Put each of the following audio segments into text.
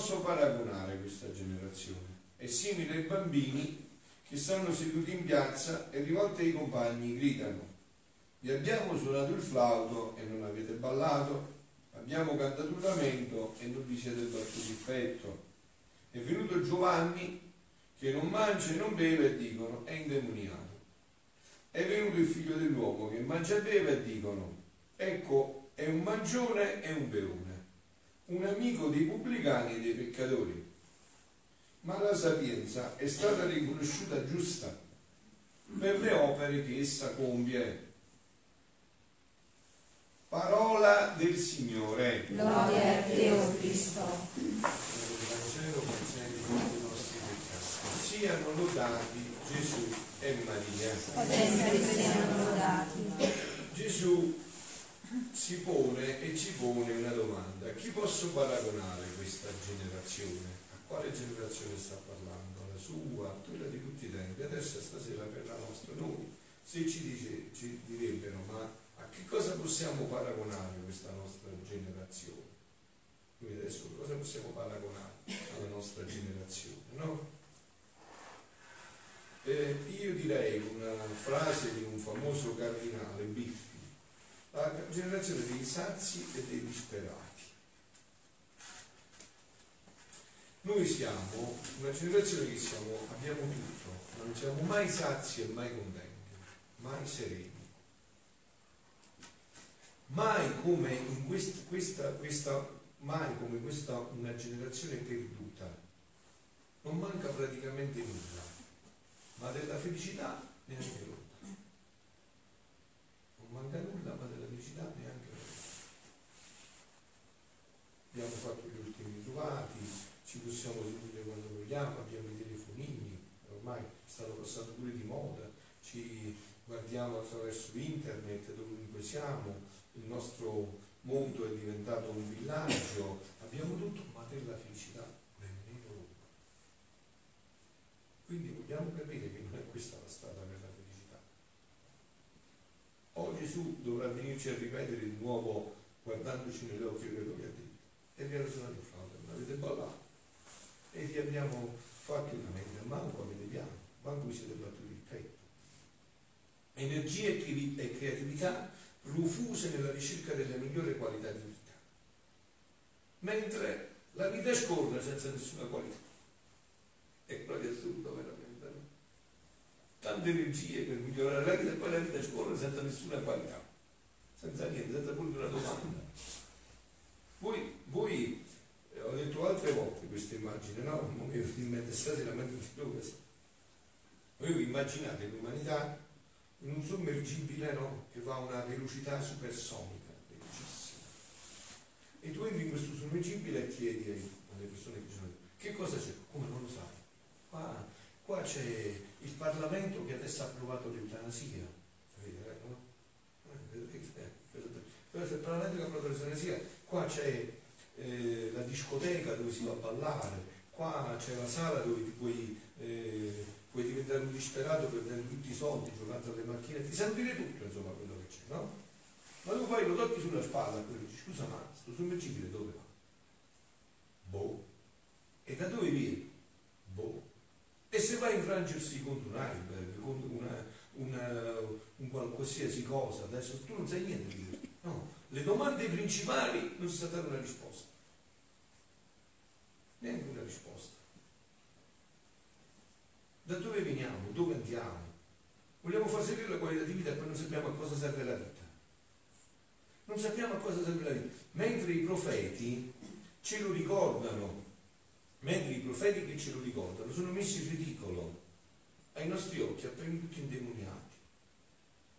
posso paragonare questa generazione? È simile ai bambini che stanno seduti in piazza e rivolti ai compagni gridano, vi abbiamo suonato il flauto e non avete ballato, abbiamo cantato un lamento e non vi siete battuti il petto. È venuto Giovanni che non mangia e non beve e dicono è indemoniato. È venuto il figlio dell'uomo che mangia e beve e dicono ecco è un mangione e un beone, un amico dei pubblicani e dei peccatori. Ma la sapienza è stata riconosciuta giusta per le opere che essa compie. Parola del Signore. Gloria a te, o Cristo. Vangelo nostri peccati. Siano lodati Gesù e Maria. Sempre siano lodati. Gesù si pone e ci pone una domanda. Chi posso paragonare questa generazione? A quale generazione sta parlando? La sua, quella di tutti i tempi. Adesso stasera per la nostra. Noi, se ci, dice, ci direbbero, ma a che cosa possiamo paragonare questa nostra generazione? Noi adesso cosa possiamo paragonare alla nostra generazione? No? Eh, io direi una frase di un famoso cardinale, Biffi, la generazione dei sazi e dei disperati. Noi siamo una generazione che siamo, abbiamo tutto, ma non siamo mai sazi e mai contenti, mai sereni. Mai come in questa, questa, questa, mai come questa una generazione perduta. Non manca praticamente nulla, ma della felicità neanche l'ombra. Non manca nulla, ma della felicità neanche l'ombra. Abbiamo fatto gli ultimi trovati, ci possiamo seguire quando vogliamo, abbiamo i telefonini, ormai stanno passando pure di moda, ci guardiamo attraverso dovunque siamo, il nostro mondo è diventato un villaggio, abbiamo tutto, ma della felicità nemmeno l'ombra. Quindi vogliamo capire che non è questa la strada per la felicità. O Gesù dovrà venirci a ripetere di nuovo, guardandoci negli occhi quello che ha detto. E vi ha risuonato il flauto, non avete ballato. E vi abbiamo fatto una mente, manco avete piano, manco vi siete battuti il petto. Energia e creatività profuse nella ricerca delle migliori qualità di vita. Mentre la vita scorre senza nessuna qualità. È proprio assurdo veramente. no? Tante energie per migliorare la vita e poi la vita scorre senza nessuna qualità. Senza niente, senza pure una domanda. Voi, voi eh, ho detto altre volte questa immagine, no? Non mi viene in mente stasera mentre dicevo questo. Voi vi immaginate l'umanità in un sommergibile no? che va a una velocità supersonica, velocissima. E tu entri in questo sommergibile e chiedi alle persone che sono che cosa c'è? Come non lo sai? Qua, qua c'è il Parlamento che adesso ha approvato l'eutanasia. Eh? Eh, eh, il Parlamento che ha approvato l'eutanasia. Qua c'è eh, la discoteca dove si va a ballare, qua c'è la sala dove ti puoi, eh, disperato per prendere tutti i soldi giocando alle macchine, ti sa dire tutto insomma quello che c'è, no? Ma tu poi lo tocchi sulla spalla quello dici, scusa ma sto sommergibile dove va? Boh. E da dove viene? Boh. E se va a infrangersi contro un iceberg, contro una, una, un qualsiasi cosa, adesso tu non sai niente di questo. No, le domande principali non si sa dare una risposta. Neanche una risposta. Da dove veniamo? Dove andiamo? Vogliamo far sapere la qualità di vita poi non sappiamo a cosa serve la vita. Non sappiamo a cosa serve la vita. Mentre i profeti ce lo ricordano, mentre i profeti che ce lo ricordano sono messi in ridicolo ai nostri occhi, appena tutti indemoniati.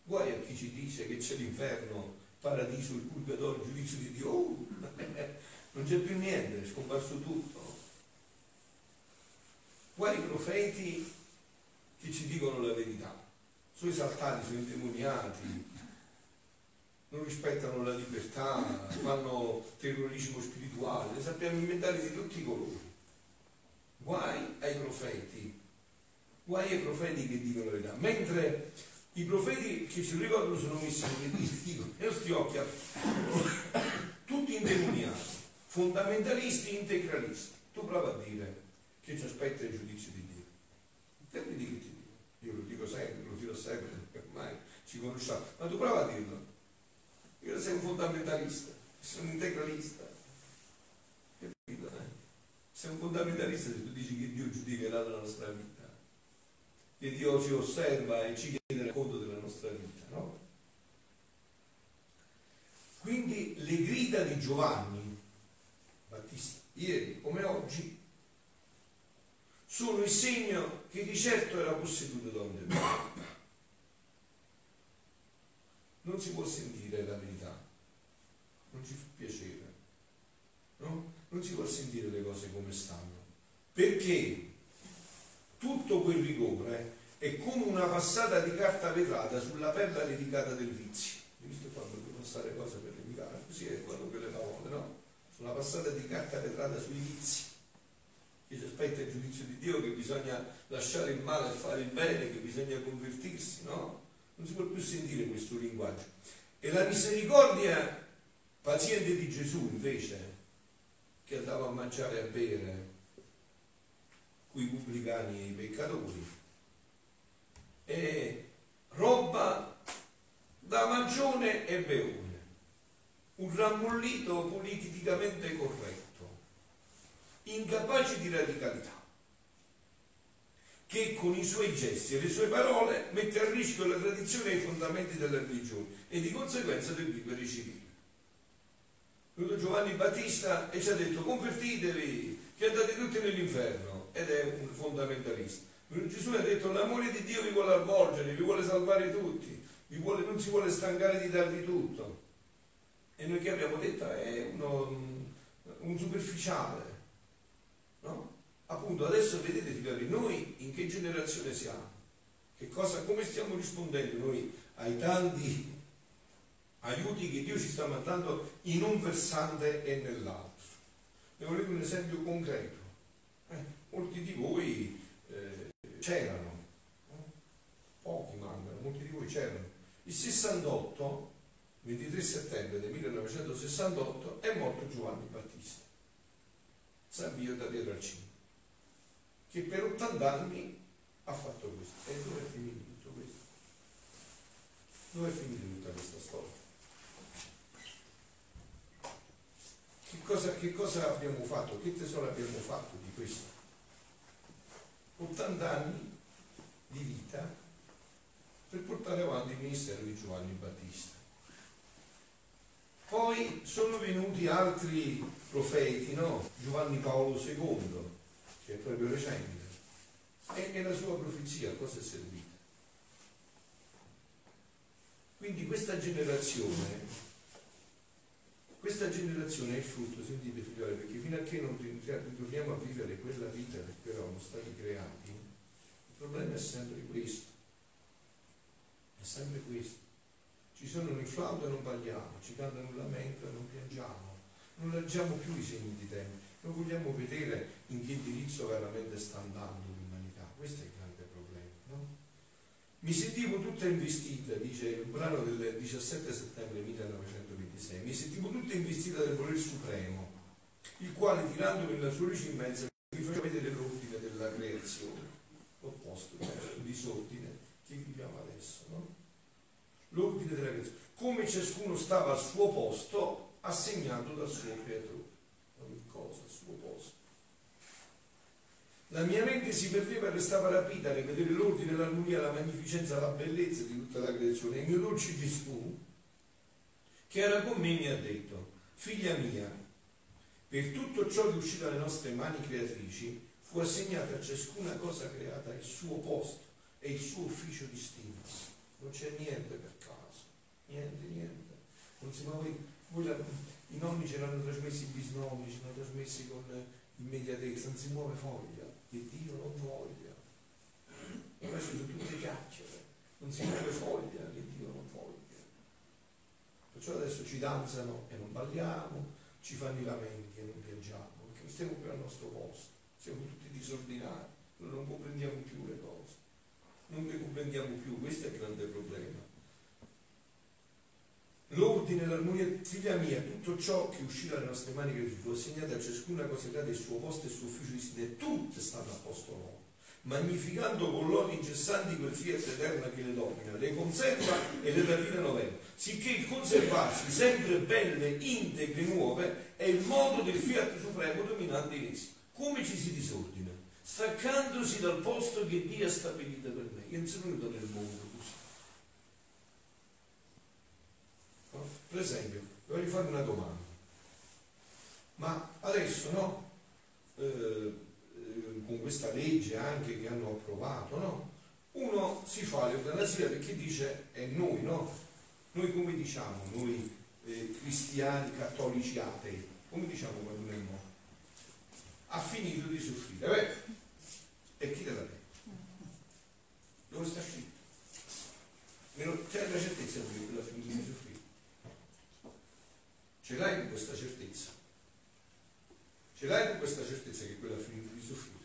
Guai a chi ci dice che c'è l'inferno, paradiso, il purgatorio, il giudizio di Dio. Oh, non c'è più niente, è scomparso tutto. Guai i profeti che ci dicono la verità. Sono esaltati, sono indemoniati, non rispettano la libertà, fanno terrorismo spirituale, ne sappiamo inventare di tutti i colori. Guai ai profeti, guai ai profeti che dicono la verità. Mentre I profeti che ci ricordano sono messi dicono, ai nostri occhi tutti indemoniati, fondamentalisti, integralisti. Tu prova a dire che ci aspetta il giudizio di Dio. Che mi dici dico? Io lo dico sempre, lo dirò sempre, ormai ci conosciamo. Ma tu prova a dirlo. Io sei un fondamentalista, sono un integralista. Capito? Eh? Sei un fondamentalista se tu dici che Dio giudicherà la nostra vita, che Dio ci osserva e ci chiede conto della nostra vita, no? Quindi le grida di Giovanni Battista, ieri come oggi, sono il segno che di certo era posseduto da un demonio. Non si può sentire la verità, non ci fa piacere, no? Non si può sentire le cose come stanno, perché tutto quel rigore è come una passata di carta vetrata sulla perla delicata del vizio. Visto quando devo passare cose per delicare? Così è quando quelle parole, no? Sulla passata di carta vetrata sui vizi che si aspetta il giudizio di Dio, che bisogna lasciare il male e fare il bene, che bisogna convertirsi, no? Non si può più sentire questo linguaggio. E la misericordia paziente di Gesù, invece, che andava a mangiare e a bere i pubblicani e i peccatori, è roba da magione e beone, un rammollito politicamente corretto incapace di radicalità, che con i suoi gesti e le sue parole mette a rischio la tradizione e i fondamenti della religione e di conseguenza del vivere civile. Venuto Giovanni Battista e ci ha detto convertitevi, che andate tutti nell'inferno, ed è un fondamentalista. Gesù ha detto l'amore di Dio vi vuole avvolgere, vi vuole salvare tutti, vuole, non si vuole stancare di darvi tutto. E noi che abbiamo detto è uno, un superficiale? Appunto, adesso vedete, figlioli, noi in che generazione siamo? Che cosa, come stiamo rispondendo noi ai tanti aiuti che Dio ci sta mandando in un versante e nell'altro? Ne volete un esempio concreto? Eh, molti di voi eh, c'erano, no? pochi mancano, molti di voi c'erano. Il 68, 23 settembre del 1968, è morto Giovanni Battista. San Pio da Pietracino, che per 80 anni ha fatto questo. E dove è finito tutto questo? Dove è finita tutta questa storia? Che cosa, che cosa abbiamo fatto? Che tesoro abbiamo fatto di questo? 80 anni di vita per portare avanti il ministero di Giovanni Battista. Poi sono venuti altri profeti, no? Giovanni Paolo II, che è proprio recente, e, e la sua profezia cosa è servita? Quindi questa generazione, questa generazione è il frutto, sentite figlioli, perché fino a che non ritorniamo a vivere quella vita per cui eravamo stati creati, il problema è sempre questo, è sempre questo. Ci sono i flauto e non parliamo, ci cantano un lamento e non piangiamo, non leggiamo più i segni di tempo, non vogliamo vedere in che indirizzo veramente sta andando l'umanità, questo è il grande problema. No? Mi sentivo tutta investita, dice il brano del 17 settembre 1926, mi sentivo tutta investita del volere supremo, il quale tirandomi nella sua luce immensa mi faceva vedere l'ordine della creazione, l'opposto, cioè il disordine che viviamo adesso. No? l'ordine della creazione, come ciascuno stava al suo posto assegnato dal suo creatore. Ogni cosa al suo posto. La mia mente si perdeva e restava rapita nel vedere l'ordine, l'armonia, la magnificenza, la bellezza di tutta la creazione. E il mio dolce Gesù, che era con me, mi ha detto, figlia mia, per tutto ciò che uscito dalle nostre mani creatrici, fu assegnata a ciascuna cosa creata il suo posto e il suo ufficio distinto non c'è niente per caso, niente, niente. Non si muove, la, I nonni ce l'hanno trasmessi i bisnonni, ce trasmessi con immediatezza, non si muove foglia, che Dio non voglia. Adesso sono tutte chiacchiere, non si muove foglia, che Dio non voglia. Perciò adesso ci danzano e non balliamo, ci fanno i lamenti e non piangiamo, perché non stiamo più al nostro posto, siamo tutti disordinati, non comprendiamo più le cose non ne comprendiamo più, questo è il grande problema. L'ordine, l'armonia, figlia mia, tutto ciò che uscirà dalle nostre mani che fu assegnato a ciascuna cosa grande il suo posto e il suo ufficio di sede, tutto è stato a posto nuovo magnificando con lodi incessanti quel fiat eterna che le domina, le conserva e le raffina novella, sicché il conservarsi sempre belle, integre, nuove è il modo del fiat supremo dominante in essi. Come ci si disordina? Staccandosi dal posto che Dio ha stabilito per me. Io non sono venuto nel mondo così. No? Per esempio, voglio fare una domanda. Ma adesso no? Eh, con questa legge anche che hanno approvato, no? Uno si fa l'eutanasia perché dice è noi, no? Noi come diciamo, noi eh, cristiani, cattolici, atei, come diciamo quando uno è morto? Ha finito di soffrire, beh, e chi te l'ha detto? Dove sta scritto? C'è la certezza che ha finito di soffrire? Ce l'hai con questa certezza? Ce l'hai con questa certezza che quello ha finito di soffrire?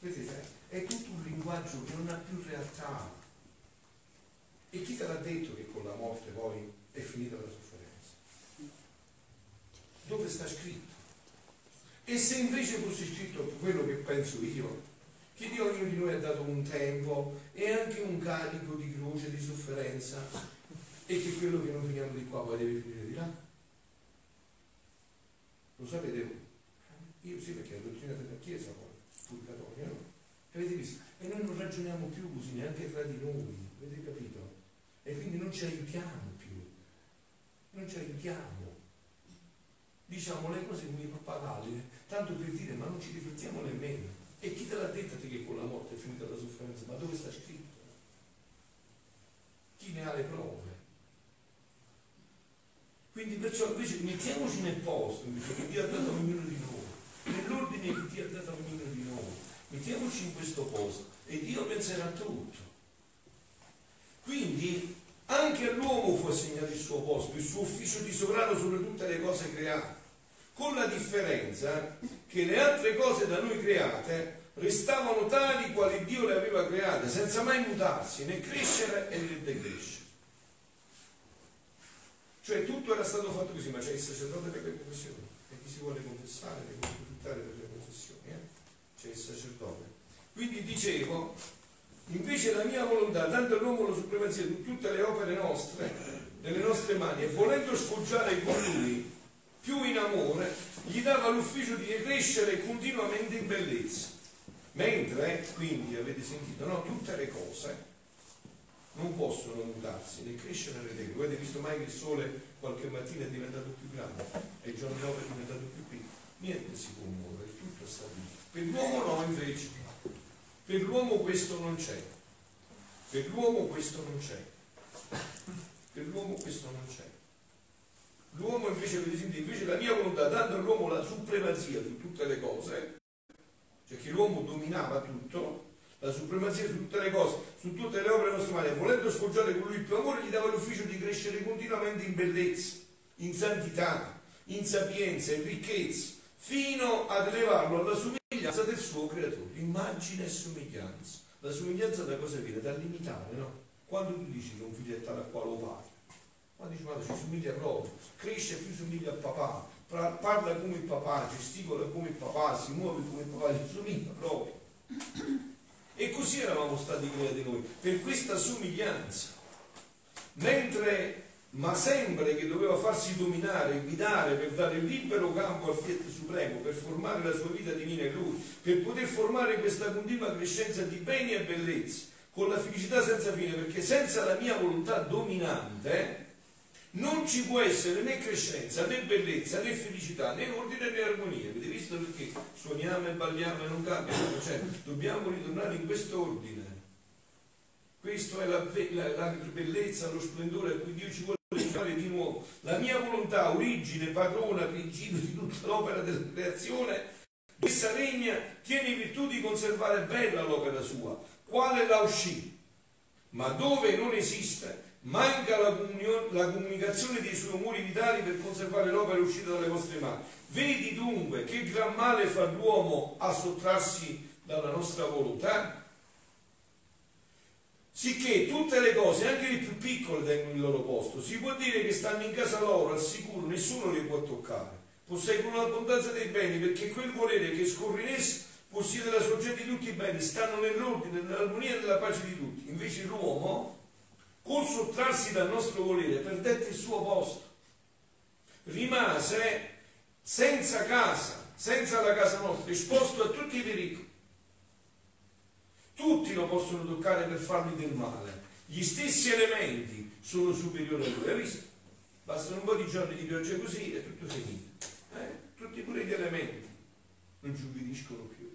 Vedete, è tutto un linguaggio che non ha più realtà. E chi te l'ha detto che con la morte poi è finita la sofferenza? Dove sta scritto? E se invece fosse scritto quello che penso io, che Dio ognuno di noi ha dato un tempo e anche un carico di croce, di sofferenza, e che quello che non finiamo di qua poi deve finire di là? Lo sapete voi? Io sì perché la dottrina della Chiesa poi purgatorio, no? Avete visto? E noi non ragioniamo più così neanche tra di noi, avete capito? E quindi non ci aiutiamo più, non ci aiutiamo. Diciamo le cose come i pappagali, tanto per dire, ma non ci riflettiamo nemmeno. E chi te l'ha detto che con la morte è finita la sofferenza? Ma dove sta scritto? Chi ne ha le prove? Quindi perciò invece mettiamoci nel posto invece che Dio ha dato a ognuno di noi, nell'ordine che Dio ha dato a ognuno di noi. Mettiamoci in questo posto e Dio penserà a tutto. Quindi anche all'uomo fu assegnato il suo posto, il suo ufficio di sovrano su tutte le cose create, con la differenza che le altre cose da noi create restavano tali quali Dio le aveva create, senza mai mutarsi, né crescere né decrescere. Cioè tutto era stato fatto così, ma c'è il sacerdote per le confessioni, e chi si vuole confessare deve approfittare per le confessioni, eh? c'è il sacerdote. Quindi dicevo, invece la mia volontà, dando all'uomo la supremazia di tutte le opere nostre, nelle nostre mani, e volendo sfoggiare con lui più in amore, gli dava l'ufficio di crescere continuamente in bellezza. Mentre, quindi, avete sentito, no, tutte le cose non possono mutarsi né crescere né decrescere. Avete visto mai che il sole qualche mattina è diventato più grande e il giorno dopo è diventato più piccolo? Niente si può muovere, tutto sta lì. Per l'uomo no, invece. Per l'uomo questo non c'è. Per l'uomo questo non c'è. Per l'uomo questo non c'è. L'uomo invece, per esempio, invece la mia volontà, dando all'uomo la supremazia su tutte le cose, cioè che l'uomo dominava tutto, la supremazia su tutte le cose, su tutte le opere nostre mani, volendo sfoggiare con lui il più amore, gli dava l'ufficio di crescere continuamente in bellezza, in santità, in sapienza, in ricchezza, fino ad elevarlo alla somiglianza del suo creatore. Immagine e somiglianza. La somiglianza da cosa viene? Da limitare, no? Quando tu dici che un figlio è tale a quale padre, quando dici ma ci somiglia proprio, cresce più somiglia al papà, parla come il papà, gesticola come il papà, si muove come il papà, ci somiglia proprio. E così eravamo stati creati noi, per questa somiglianza. Mentre, ma sempre che doveva farsi dominare, guidare, per dare libero campo al Fiat Supremo, per formare la sua vita divina in lui, per poter formare questa continua crescenza di beni e bellezze, con la felicità senza fine, perché senza la mia volontà dominante, non ci può essere né crescenza, né bellezza, né felicità, né ordine né armonia. Avete visto perché suoniamo e balliamo e non cambia? Cioè, dobbiamo ritornare in questo ordine. Questa è la, la, la, bellezza, lo splendore a cui Dio ci vuole fare di nuovo. La mia volontà, origine, padrona, principio di tutta l'opera della creazione, essa regna, tiene virtù di conservare bella l'opera sua, quale la uscì. Ma dove non esiste manca la, la, comunicazione dei suoi umori vitali per conservare l'opera uscita dalle vostre mani. Vedi dunque che gran male fa l'uomo a sottrarsi dalla nostra volontà? Sicché tutte le cose, anche le più piccole, tengono il loro posto. Si può dire che stanno in casa loro, al sicuro, nessuno li può toccare. Posseggono l'abbondanza dei beni, perché quel volere che scorre in essi possiede la sorgente di tutti i beni, stanno nell'ordine, nell'armonia e nella pace di tutti. Invece l'uomo, col sottrarsi dal nostro volere, perdette il suo posto. Rimase senza casa, senza la casa nostra, esposto a tutti i pericoli. Tutti lo possono toccare per fargli del male. Gli stessi elementi sono superiori a lui. Hai visto? Bastano un po' di giorni di pioggia così e tutto finito. Eh? Tutti pure gli elementi non ci ubbidiscono più.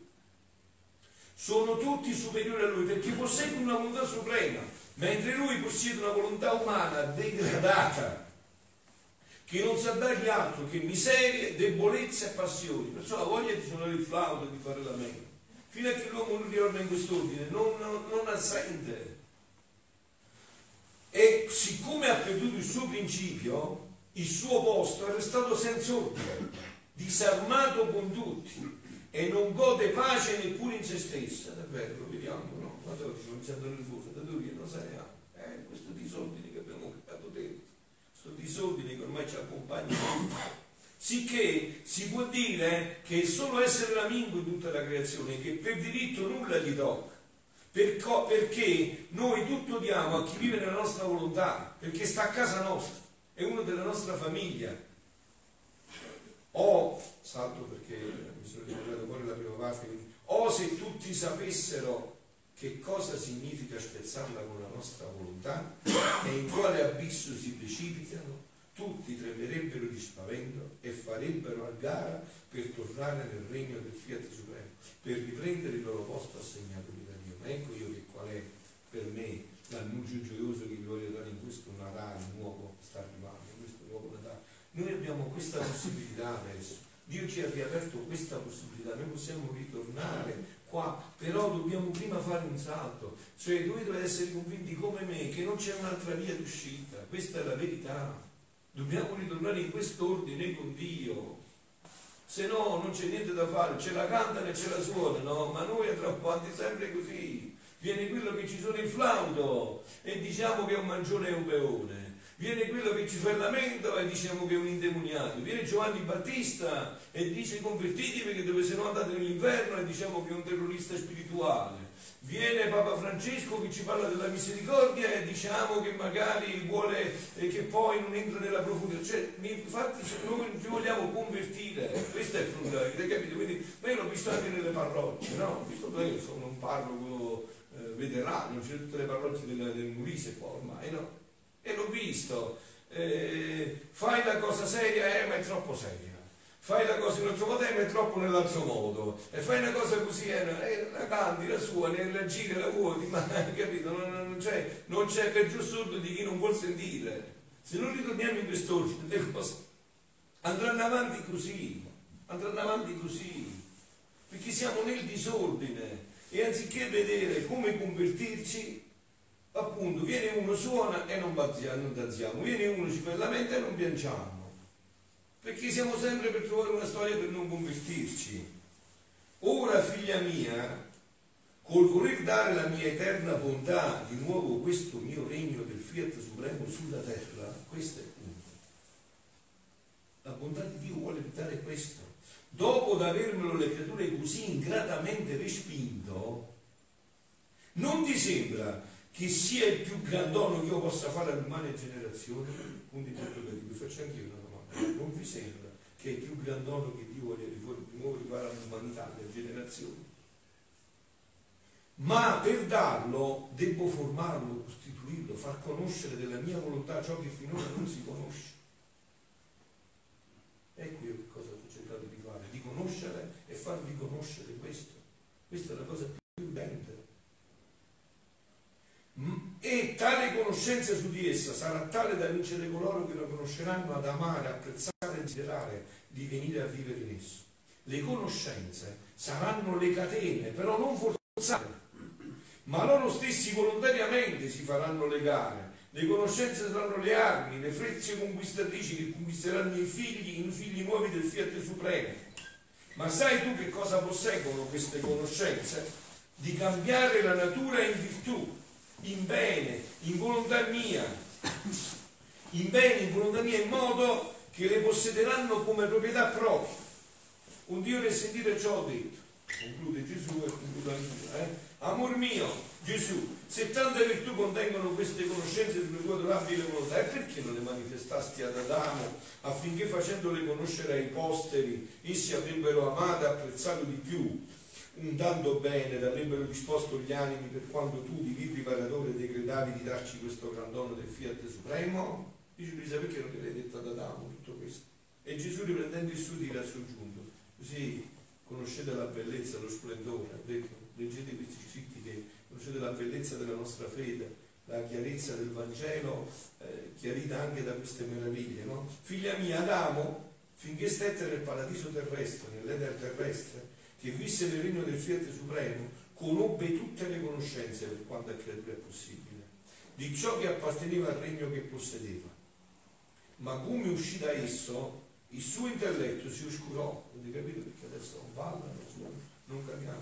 Sono tutti superiori a lui perché posseggono una volontà suprema, mentre lui possiede una volontà umana degradata che non sa dargli altro che miserie, debolezze e passioni. Perciò la voglia di suonare il flauto, di fare la mente. Fino a che l'uomo non ritorna in quest'ordine, non, non, non assente. E siccome ha perduto il suo principio, il suo posto è restato senza ordine, disarmato con tutti e non gode pace neppure in se stessa. Davvero, lo vediamo, no? Guarda, mi sento nervoso, da dove non sai, eh, questo disordine che abbiamo creato dentro questo disordine che ormai ci accompagna sicché si può dire che è solo essere l'amico in tutta la creazione che per diritto nulla gli tocca perché noi tutto diamo a chi vive nella nostra volontà perché sta a casa nostra è uno della nostra famiglia o salto perché sono ricordato fuori la prima parte o se tutti sapessero che cosa significa spezzarla con la nostra volontà e in quale abisso si precipitano, tutti tremerebbero di spavento e farebbero a gara per tornare nel regno del Fiat Supremo, per riprendere il loro posto assegnato da Dio. Ma ecco io che qual è per me l'annuncio gioioso che vi voglio dare in questo Natale nuovo sta arrivando, in questo nuovo Natale. Noi abbiamo questa possibilità adesso. Dio ci ha riaperto questa possibilità, noi possiamo ritornare qua, però dobbiamo prima fare un salto, cioè voi dovete essere convinti come me che non c'è un'altra via d'uscita, questa è la verità, dobbiamo ritornare in quest'ordine con Dio, se no non c'è niente da fare, ce la cantano e ce la suonano, ma noi troppo avanti sempre così, viene quello che ci suona il flauto e diciamo che è un mangione e un peone viene quello che ci fa il lamento e diciamo che è un indemoniato, viene Giovanni Battista e dice convertiti perché dove se no andate nell'inferno e diciamo che è un terrorista spirituale, viene Papa Francesco che ci parla della misericordia e diciamo che magari vuole eh, che poi non entra nella profondità, cioè infatti noi ci vogliamo convertire, questo è il problema, avete capito? Quindi io l'ho visto anche nelle parrocchie, no? Visto che io sono un parroco eh, veterano, c'è tutte le parrocchie del, del Mulise qua ormai, no? E l'ho visto, eh, fai la cosa seria, eh, ma è troppo seria. Fai la cosa in un altro modo, ma è troppo nell'altro modo. E fai una cosa così, eh, eh la canti, la sua, la giri, la vuoti, ma capito? Non, non, c'è, non c'è peggio sordo di chi non vuol sentire. Se non ritorniamo in quest'ordine, le cose andranno avanti così, andranno avanti così, perché siamo nel disordine e anziché vedere come convertirci, appunto viene uno suona e non, danziamo, viene uno ci fa la mente e non piangiamo, perché siamo sempre per trovare una storia per non convertirci. Ora, figlia mia, col voler dare la mia eterna bontà di nuovo questo mio regno del Fiat Supremo sulla terra, questo è il punto. La bontà di Dio vuole dare questo. Dopo avermelo le creature così ingratamente respinto, non ti sembra che sia il più grandono che io possa fare all'umana generazione? Punti interrogativi, vi faccio anche io una domanda. Non vi sembra che è il più grandono che Dio voglia nuovo rifare all'umanità, alle generazioni? Ma per darlo devo formarlo, costituirlo, far conoscere della mia volontà ciò che finora non si conosce. Ecco io che cosa ho cercato di fare, di conoscere e farvi conoscere questo. Questa è la cosa più urgente e tale conoscenza su di essa sarà tale da vincere coloro che la conosceranno ad amare, apprezzare e desiderare di venire a vivere in esso. Le conoscenze saranno le catene, però non forzate, ma loro stessi volontariamente si faranno legare. Le conoscenze saranno le armi, le frecce conquistatrici che conquisteranno i figli, i figli nuovi del Fiat Supremo. Ma sai tu che cosa posseggono queste conoscenze? Di cambiare la natura in virtù in bene, in volontà mia, in bene, in volontà mia, in modo che le possederanno come proprietà propria. Un Dio nel sentire ciò ho detto, conclude Gesù e conclude ancora, eh? Amor mio, Gesù, se tante virtù contengono queste conoscenze sulle tue adorabili volontà, e perché non le manifestasti ad Adamo affinché facendole conoscere ai posteri, essi avrebbero amato e apprezzato di più, un tanto bene, avrebbero disposto gli animi per quando tu, divino riparatore, decretavi di darci questo gran dono del Fiat Supremo? Dice Luisa, perché non gliel'hai detto ad Adamo tutto questo? E Gesù riprendendo il suo dire ha soggiunto, così conoscete la bellezza, lo splendore, leggete questi scritti che conoscete la bellezza della nostra fede, la chiarezza del Vangelo, eh, chiarita anche da queste meraviglie, no? Figlia mia, Adamo, finché stette nel paradiso terrestre, nell'eder terrestre, che visse nel regno del Fiat Supremo, conobbe tutte le conoscenze per quanto a creatura è possibile, di ciò che apparteneva al regno che possedeva. Ma come uscì da esso, il suo intelletto si oscurò, avete capito perché adesso non parla, non capiamo,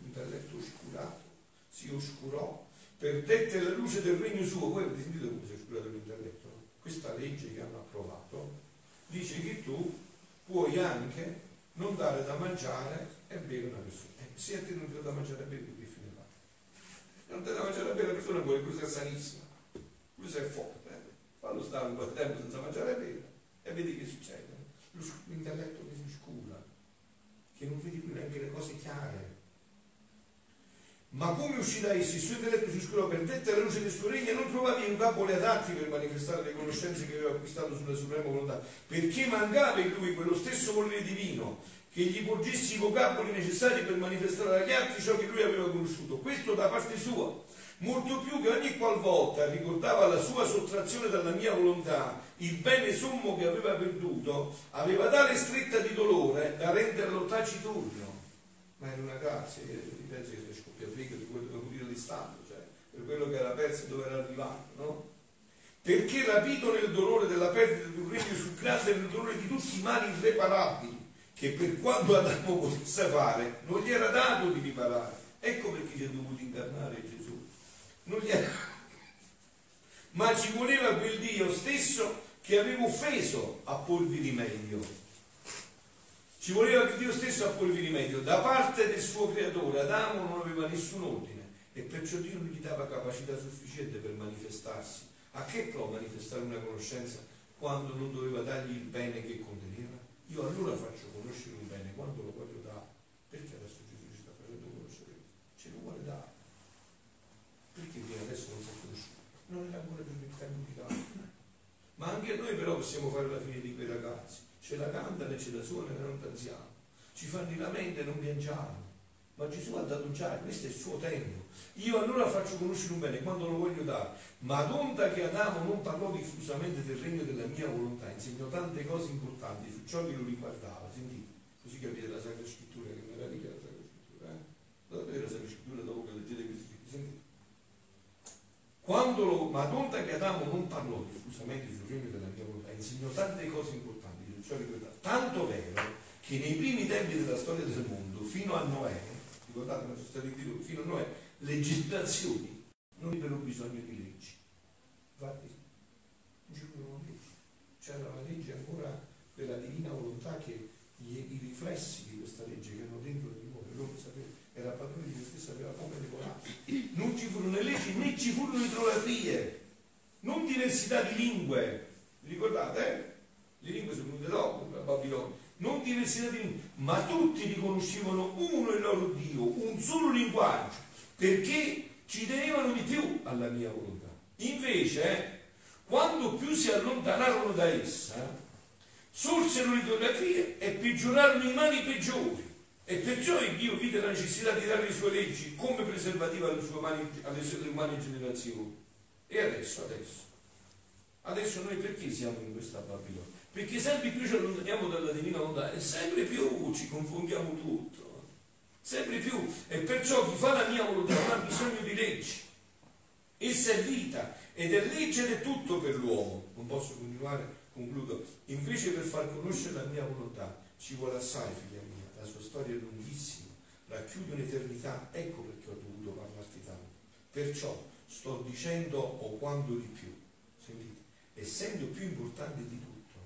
l'intelletto oscurato, si oscurò, perdette la luce del regno suo, voi avete sentito come si è oscurato l'intelletto? Questa legge che hanno approvato dice che tu puoi anche non dare da mangiare e bere una persona. Eh, se a te non da mangiare e bere, che fine fa? Non dà da mangiare e bere una persona, poi questa è sanissima, questa è forte, eh? fallo stare un po' di tempo senza mangiare e bere e vedi che succede. L'intelletto che si scura, che non vedi più neanche le cose chiare. Ma come uscì da essi, il suo intelletto si scurò, perdette la luce del suo regno e non trovavi vocaboli adatti per manifestare le conoscenze che aveva acquistato sulla suprema volontà, perché mancava in lui quello stesso volere divino che gli porgesse i vocaboli necessari per manifestare agli altri ciò che lui aveva conosciuto. Questo da parte sua, molto più che ogni qualvolta ricordava la sua sottrazione dalla mia volontà, il bene sommo che aveva perduto, aveva tale stretta di dolore da renderlo taciturno. Ma era una grazia, che si scoppia frigo di quello che morire di Stato, cioè per quello che era perso e dove era arrivato, no? Perché rapito nel dolore della perdita di un regno sul grande nel dolore di tutti i mali irreparabili, che per quanto Adamo potesse fare, non gli era dato di riparare. Ecco perché si è dovuto incarnare Gesù. Non gli era... Ma ci voleva quel Dio stesso che aveva offeso a porvi rimedio. Ci voleva che Dio stesso a porvi rimedio. Da parte del suo creatore Adamo non aveva nessun ordine e perciò Dio non gli dava capacità sufficiente per manifestarsi. A che può manifestare una conoscenza quando non doveva dargli il bene che conteneva? Io allora faccio conoscere un bene quando lo voglio dare. Perché adesso Gesù ci sta facendo conoscere? Ce lo vuole dare. Perché fino adesso non si è conosciuto? Non era ancora per il tempo di dare. Ma anche noi però possiamo fare la fine di quei ragazzi. Ce la cantano e ce la suonano e non danziamo. Ci fanno i lamenti e non piangiamo. Ma Gesù ha dato già, questo è il suo tempo. Io allora faccio conoscere un bene quando lo voglio dare. Ma d'onta che Adamo non parlò diffusamente del regno della mia volontà, insegnò tante cose importanti su ciò che lo riguardava. Sentite, così capite la Sacra Scrittura, che meraviglia la Sacra Scrittura. Eh? Andate a vedere la Sacra Scrittura dopo che leggete questi scritti. Sentite. Quando lo, ma che Adamo non parlò diffusamente sul regno della mia volontà, insegnò tante cose importanti che riguardava. Tanto vero che nei primi tempi della storia del mondo, fino a Noè, ricordate, non c'è stato il fino a Noè, le generazioni non ebbero bisogno di leggi. Infatti, non ci furono leggi. C'era una legge ancora della divina volontà che i riflessi di questa legge che erano dentro di noi, loro sapevano, era padrone di se stesso, aveva come regolati. Non ci furono le leggi né ci furono idrolatrie, non diversità di lingue. Vi ricordate? Eh? Le lingue sono venute dopo, da Babilonia non diversità di lingue, ma tutti riconoscevano uno il loro Dio, un solo linguaggio, perché ci tenevano di più alla mia volontà. Invece, eh, quando più si allontanarono da essa, sorsero l'idolatria e peggiorarono i mali peggiori. E perciò Dio vide la necessità di dare le sue leggi come preservativa alle, sue umane, alle sue umane generazioni. E adesso, adesso, adesso noi perché siamo in questa Babilonia? Perché sempre più ci allontaniamo dalla divina volontà e sempre più ci confondiamo tutto. Sempre più. E perciò chi fa la mia volontà ha bisogno di leggi. Essa è vita ed è legge ed è tutto per l'uomo. Non posso continuare, concludo. Invece per far conoscere la mia volontà ci vuole assai, figlia mia. La sua storia è lunghissima, racchiude un'eternità. Ecco perché ho dovuto parlarti tanto. Perciò sto dicendo o quando di più. Sentite, essendo più importante di tutto,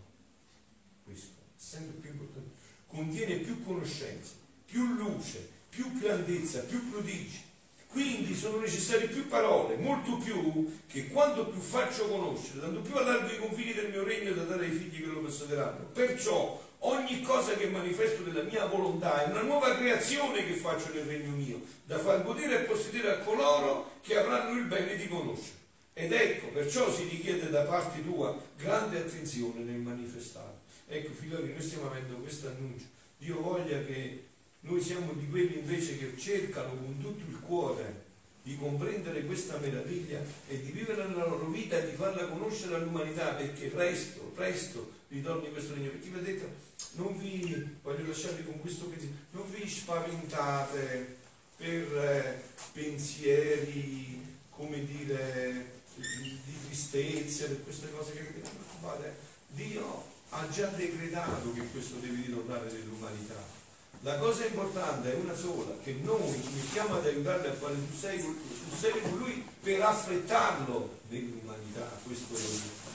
questo, essendo più importante, contiene più conoscenza, più luce, più grandezza, più prodigi. Quindi sono necessarie più parole, molto più, che quanto più faccio conoscere, tanto più allargo i confini del mio regno da dare ai figli che lo possederanno. Perciò ogni cosa che manifesto della mia volontà è una nuova creazione che faccio nel regno mio, da far godere e possedere a coloro che avranno il bene di conoscere. Ed ecco, perciò si richiede da parte tua grande attenzione nel manifestare. Ecco, figlioli, noi stiamo avendo questo annuncio. Dio voglia che noi siamo di quelli invece che cercano con tutto il cuore di comprendere questa meraviglia e di vivere la loro vita e di farla conoscere all'umanità perché presto, presto ritorni questo regno. Perché vedete, non vi, voglio lasciarvi con questo pensiero, non vi spaventate per eh, pensieri, come dire, di, di tristezza, per queste cose che vi preoccupate. Dio ha già decretato che questo deve ritornare nell'umanità. La cosa importante è una sola, che noi ci mettiamo ad aiutarli a fare sul serio, sul serio con lui per affrettarlo nell'umanità, questo è